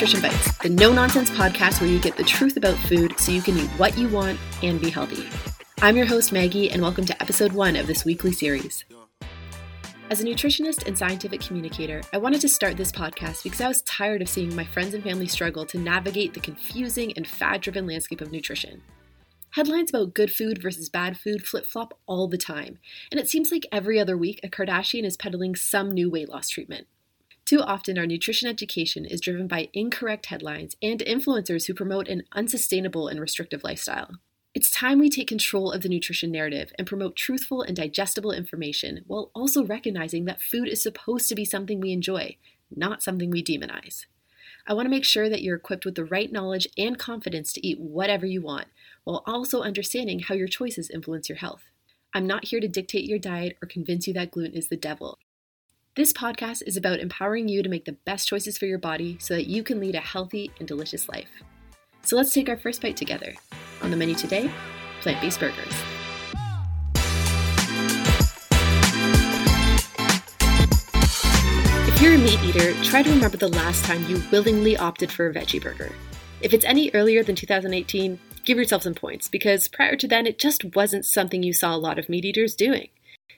Nutrition Bites, the no nonsense podcast where you get the truth about food so you can eat what you want and be healthy. I'm your host, Maggie, and welcome to episode one of this weekly series. As a nutritionist and scientific communicator, I wanted to start this podcast because I was tired of seeing my friends and family struggle to navigate the confusing and fad driven landscape of nutrition. Headlines about good food versus bad food flip flop all the time, and it seems like every other week a Kardashian is peddling some new weight loss treatment. Too often, our nutrition education is driven by incorrect headlines and influencers who promote an unsustainable and restrictive lifestyle. It's time we take control of the nutrition narrative and promote truthful and digestible information while also recognizing that food is supposed to be something we enjoy, not something we demonize. I want to make sure that you're equipped with the right knowledge and confidence to eat whatever you want, while also understanding how your choices influence your health. I'm not here to dictate your diet or convince you that gluten is the devil. This podcast is about empowering you to make the best choices for your body so that you can lead a healthy and delicious life. So let's take our first bite together. On the menu today, plant based burgers. If you're a meat eater, try to remember the last time you willingly opted for a veggie burger. If it's any earlier than 2018, give yourself some points because prior to then, it just wasn't something you saw a lot of meat eaters doing.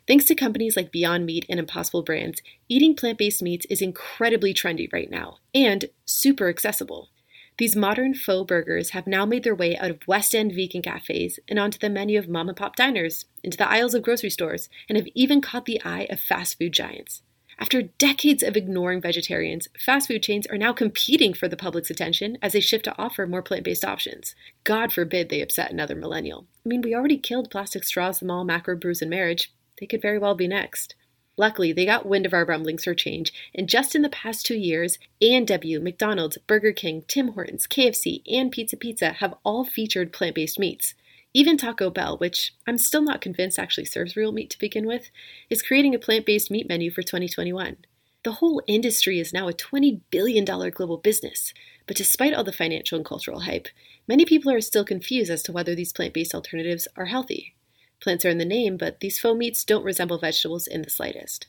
Thanks to companies like Beyond Meat and Impossible Brands, eating plant based meats is incredibly trendy right now and super accessible. These modern faux burgers have now made their way out of West End vegan cafes and onto the menu of mom and pop diners, into the aisles of grocery stores, and have even caught the eye of fast food giants. After decades of ignoring vegetarians, fast food chains are now competing for the public's attention as they shift to offer more plant based options. God forbid they upset another millennial. I mean, we already killed plastic straws, the mall, macro brews, and marriage. They could very well be next. Luckily, they got wind of our rumblings for change, and just in the past two years, A&W, McDonald's, Burger King, Tim Hortons, KFC, and Pizza Pizza have all featured plant-based meats. Even Taco Bell, which I'm still not convinced actually serves real meat to begin with, is creating a plant-based meat menu for 2021. The whole industry is now a $20 billion global business, but despite all the financial and cultural hype, many people are still confused as to whether these plant-based alternatives are healthy. Plants are in the name, but these faux meats don't resemble vegetables in the slightest.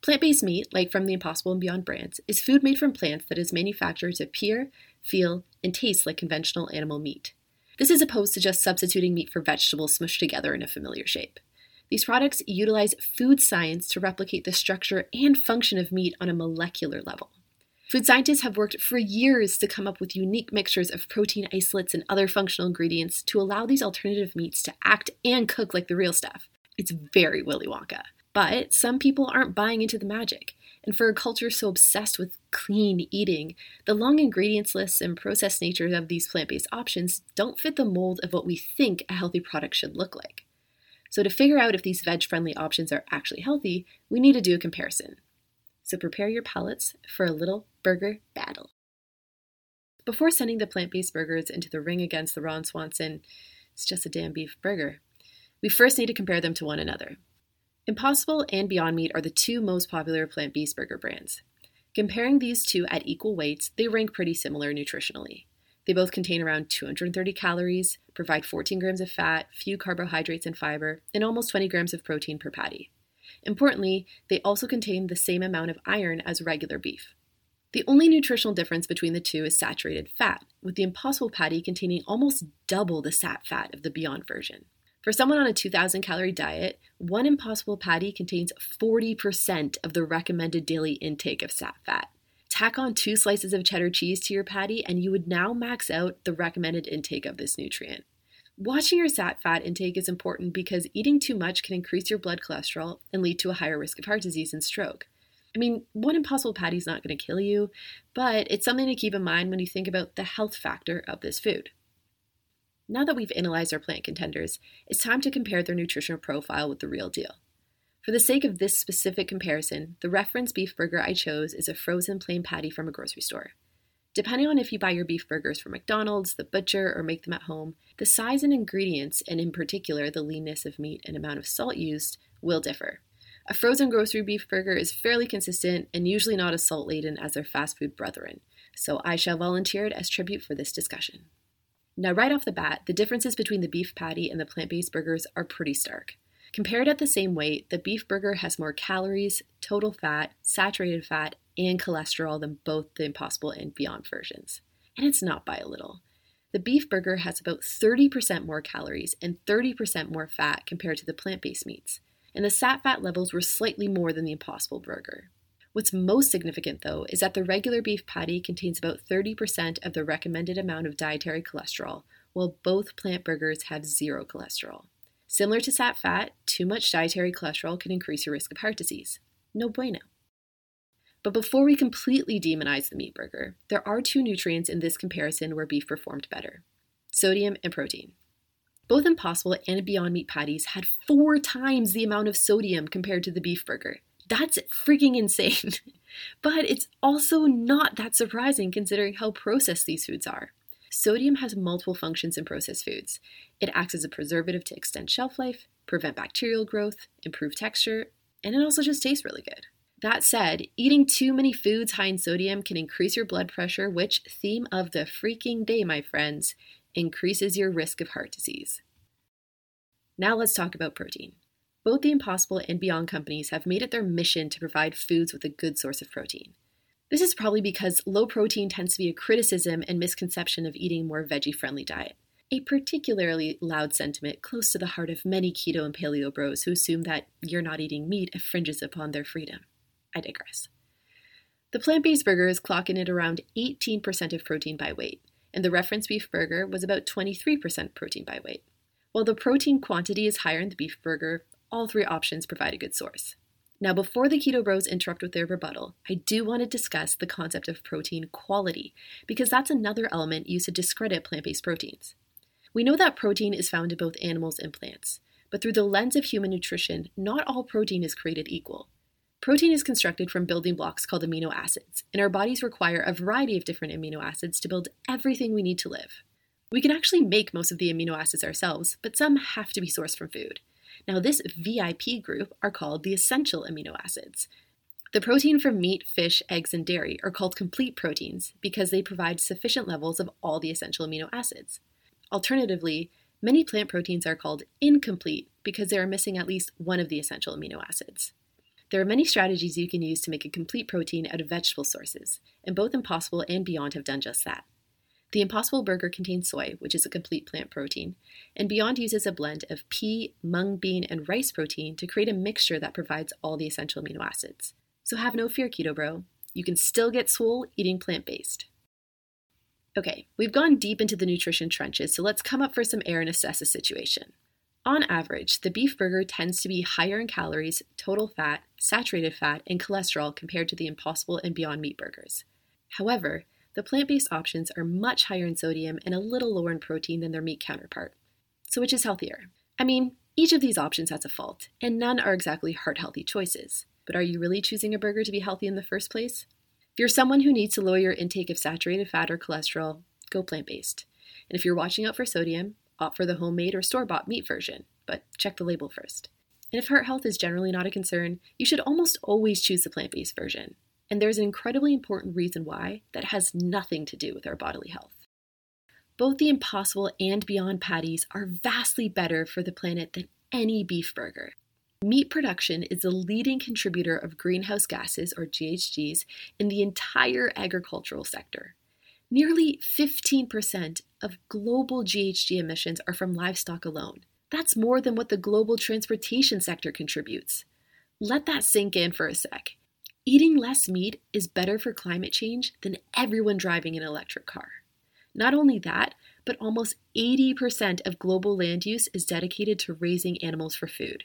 Plant based meat, like from the Impossible and Beyond brands, is food made from plants that is manufactured to appear, feel, and taste like conventional animal meat. This is opposed to just substituting meat for vegetables smushed together in a familiar shape. These products utilize food science to replicate the structure and function of meat on a molecular level. Food scientists have worked for years to come up with unique mixtures of protein isolates and other functional ingredients to allow these alternative meats to act and cook like the real stuff. It's very Willy Wonka. But some people aren't buying into the magic. And for a culture so obsessed with clean eating, the long ingredients lists and processed nature of these plant based options don't fit the mold of what we think a healthy product should look like. So, to figure out if these veg friendly options are actually healthy, we need to do a comparison so prepare your palates for a little burger battle. Before sending the plant based burgers into the ring against the Ron Swanson, it's just a damn beef burger, we first need to compare them to one another. Impossible and Beyond Meat are the two most popular plant based burger brands. Comparing these two at equal weights, they rank pretty similar nutritionally. They both contain around 230 calories, provide 14 grams of fat, few carbohydrates and fiber, and almost 20 grams of protein per patty. Importantly, they also contain the same amount of iron as regular beef. The only nutritional difference between the two is saturated fat, with the Impossible patty containing almost double the sat fat of the Beyond version. For someone on a 2,000 calorie diet, one Impossible patty contains 40% of the recommended daily intake of sat fat. Tack on two slices of cheddar cheese to your patty, and you would now max out the recommended intake of this nutrient. Watching your sat fat intake is important because eating too much can increase your blood cholesterol and lead to a higher risk of heart disease and stroke. I mean, one impossible patty is not going to kill you, but it's something to keep in mind when you think about the health factor of this food. Now that we've analyzed our plant contenders, it's time to compare their nutritional profile with the real deal. For the sake of this specific comparison, the reference beef burger I chose is a frozen plain patty from a grocery store. Depending on if you buy your beef burgers from McDonald's, the butcher, or make them at home, the size and ingredients, and in particular the leanness of meat and amount of salt used, will differ. A frozen grocery beef burger is fairly consistent and usually not as salt laden as their fast food brethren, so I shall volunteer it as tribute for this discussion. Now, right off the bat, the differences between the beef patty and the plant based burgers are pretty stark. Compared at the same weight, the beef burger has more calories, total fat, saturated fat, and cholesterol than both the Impossible and Beyond versions. And it's not by a little. The beef burger has about 30% more calories and 30% more fat compared to the plant based meats, and the sat fat levels were slightly more than the Impossible burger. What's most significant, though, is that the regular beef patty contains about 30% of the recommended amount of dietary cholesterol, while both plant burgers have zero cholesterol. Similar to sat fat, too much dietary cholesterol can increase your risk of heart disease. No bueno. But before we completely demonize the meat burger, there are two nutrients in this comparison where beef performed better sodium and protein. Both Impossible and Beyond Meat patties had four times the amount of sodium compared to the beef burger. That's freaking insane. but it's also not that surprising considering how processed these foods are. Sodium has multiple functions in processed foods. It acts as a preservative to extend shelf life, prevent bacterial growth, improve texture, and it also just tastes really good. That said, eating too many foods high in sodium can increase your blood pressure, which, theme of the freaking day, my friends, increases your risk of heart disease. Now let's talk about protein. Both the Impossible and Beyond companies have made it their mission to provide foods with a good source of protein. This is probably because low protein tends to be a criticism and misconception of eating more veggie friendly diet. A particularly loud sentiment close to the heart of many keto and paleo bros who assume that you're not eating meat infringes upon their freedom. I digress. The plant based burger is clocking at around 18% of protein by weight, and the reference beef burger was about 23% protein by weight. While the protein quantity is higher in the beef burger, all three options provide a good source. Now, before the keto bros interrupt with their rebuttal, I do want to discuss the concept of protein quality, because that's another element used to discredit plant based proteins. We know that protein is found in both animals and plants, but through the lens of human nutrition, not all protein is created equal. Protein is constructed from building blocks called amino acids, and our bodies require a variety of different amino acids to build everything we need to live. We can actually make most of the amino acids ourselves, but some have to be sourced from food. Now, this VIP group are called the essential amino acids. The protein from meat, fish, eggs, and dairy are called complete proteins because they provide sufficient levels of all the essential amino acids. Alternatively, many plant proteins are called incomplete because they are missing at least one of the essential amino acids. There are many strategies you can use to make a complete protein out of vegetable sources, and both Impossible and Beyond have done just that. The Impossible Burger contains soy, which is a complete plant protein, and Beyond uses a blend of pea, mung bean, and rice protein to create a mixture that provides all the essential amino acids. So have no fear, Keto Bro. You can still get swole eating plant based. Okay, we've gone deep into the nutrition trenches, so let's come up for some air and assess the situation. On average, the beef burger tends to be higher in calories, total fat, saturated fat, and cholesterol compared to the Impossible and Beyond Meat burgers. However, the plant based options are much higher in sodium and a little lower in protein than their meat counterpart. So, which is healthier? I mean, each of these options has a fault, and none are exactly heart healthy choices. But are you really choosing a burger to be healthy in the first place? If you're someone who needs to lower your intake of saturated fat or cholesterol, go plant based. And if you're watching out for sodium, opt for the homemade or store bought meat version, but check the label first. And if heart health is generally not a concern, you should almost always choose the plant based version. And there's an incredibly important reason why that has nothing to do with our bodily health. Both the Impossible and Beyond patties are vastly better for the planet than any beef burger. Meat production is the leading contributor of greenhouse gases, or GHGs, in the entire agricultural sector. Nearly 15% of global GHG emissions are from livestock alone. That's more than what the global transportation sector contributes. Let that sink in for a sec. Eating less meat is better for climate change than everyone driving an electric car. Not only that, but almost 80% of global land use is dedicated to raising animals for food.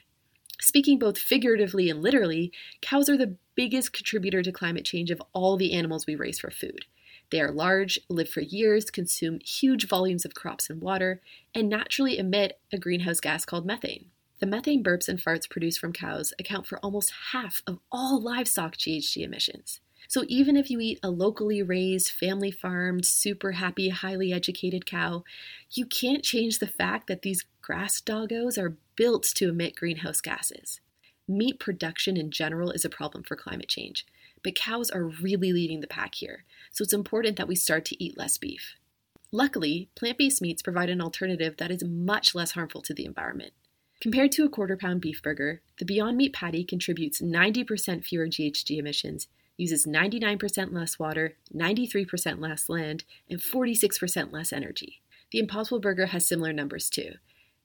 Speaking both figuratively and literally, cows are the biggest contributor to climate change of all the animals we raise for food. They are large, live for years, consume huge volumes of crops and water, and naturally emit a greenhouse gas called methane. The methane burps and farts produced from cows account for almost half of all livestock GHG emissions. So even if you eat a locally raised, family farmed, super happy, highly educated cow, you can't change the fact that these grass doggos are built to emit greenhouse gases. Meat production in general is a problem for climate change, but cows are really leading the pack here, so it's important that we start to eat less beef. Luckily, plant based meats provide an alternative that is much less harmful to the environment. Compared to a quarter pound beef burger, the Beyond Meat patty contributes 90% fewer GHG emissions, uses 99% less water, 93% less land, and 46% less energy. The Impossible Burger has similar numbers too.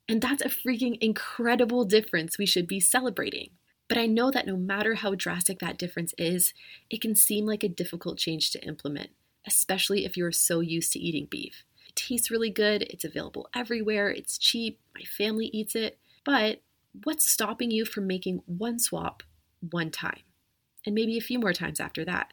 And that's a freaking incredible difference we should be celebrating. But I know that no matter how drastic that difference is, it can seem like a difficult change to implement, especially if you're so used to eating beef. It tastes really good, it's available everywhere, it's cheap, my family eats it. But what's stopping you from making one swap one time? And maybe a few more times after that.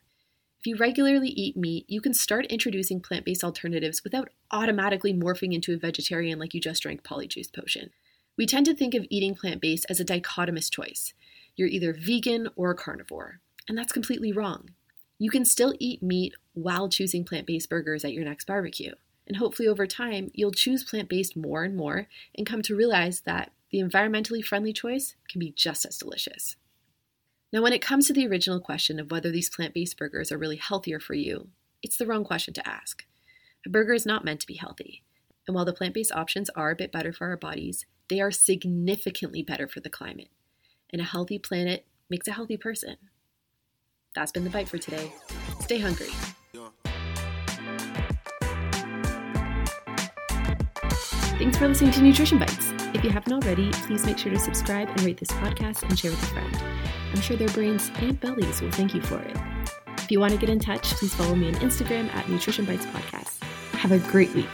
If you regularly eat meat, you can start introducing plant based alternatives without automatically morphing into a vegetarian like you just drank Polyjuice Potion. We tend to think of eating plant based as a dichotomous choice. You're either vegan or carnivore, and that's completely wrong. You can still eat meat while choosing plant based burgers at your next barbecue. And hopefully, over time, you'll choose plant based more and more and come to realize that the environmentally friendly choice can be just as delicious. Now, when it comes to the original question of whether these plant based burgers are really healthier for you, it's the wrong question to ask. A burger is not meant to be healthy. And while the plant based options are a bit better for our bodies, they are significantly better for the climate. And a healthy planet makes a healthy person. That's been the bite for today. Stay hungry. Thanks for listening to Nutrition Bites. If you haven't already, please make sure to subscribe and rate this podcast and share with a friend. I'm sure their brains and bellies will thank you for it. If you want to get in touch, please follow me on Instagram at Nutrition Bites Podcast. Have a great week.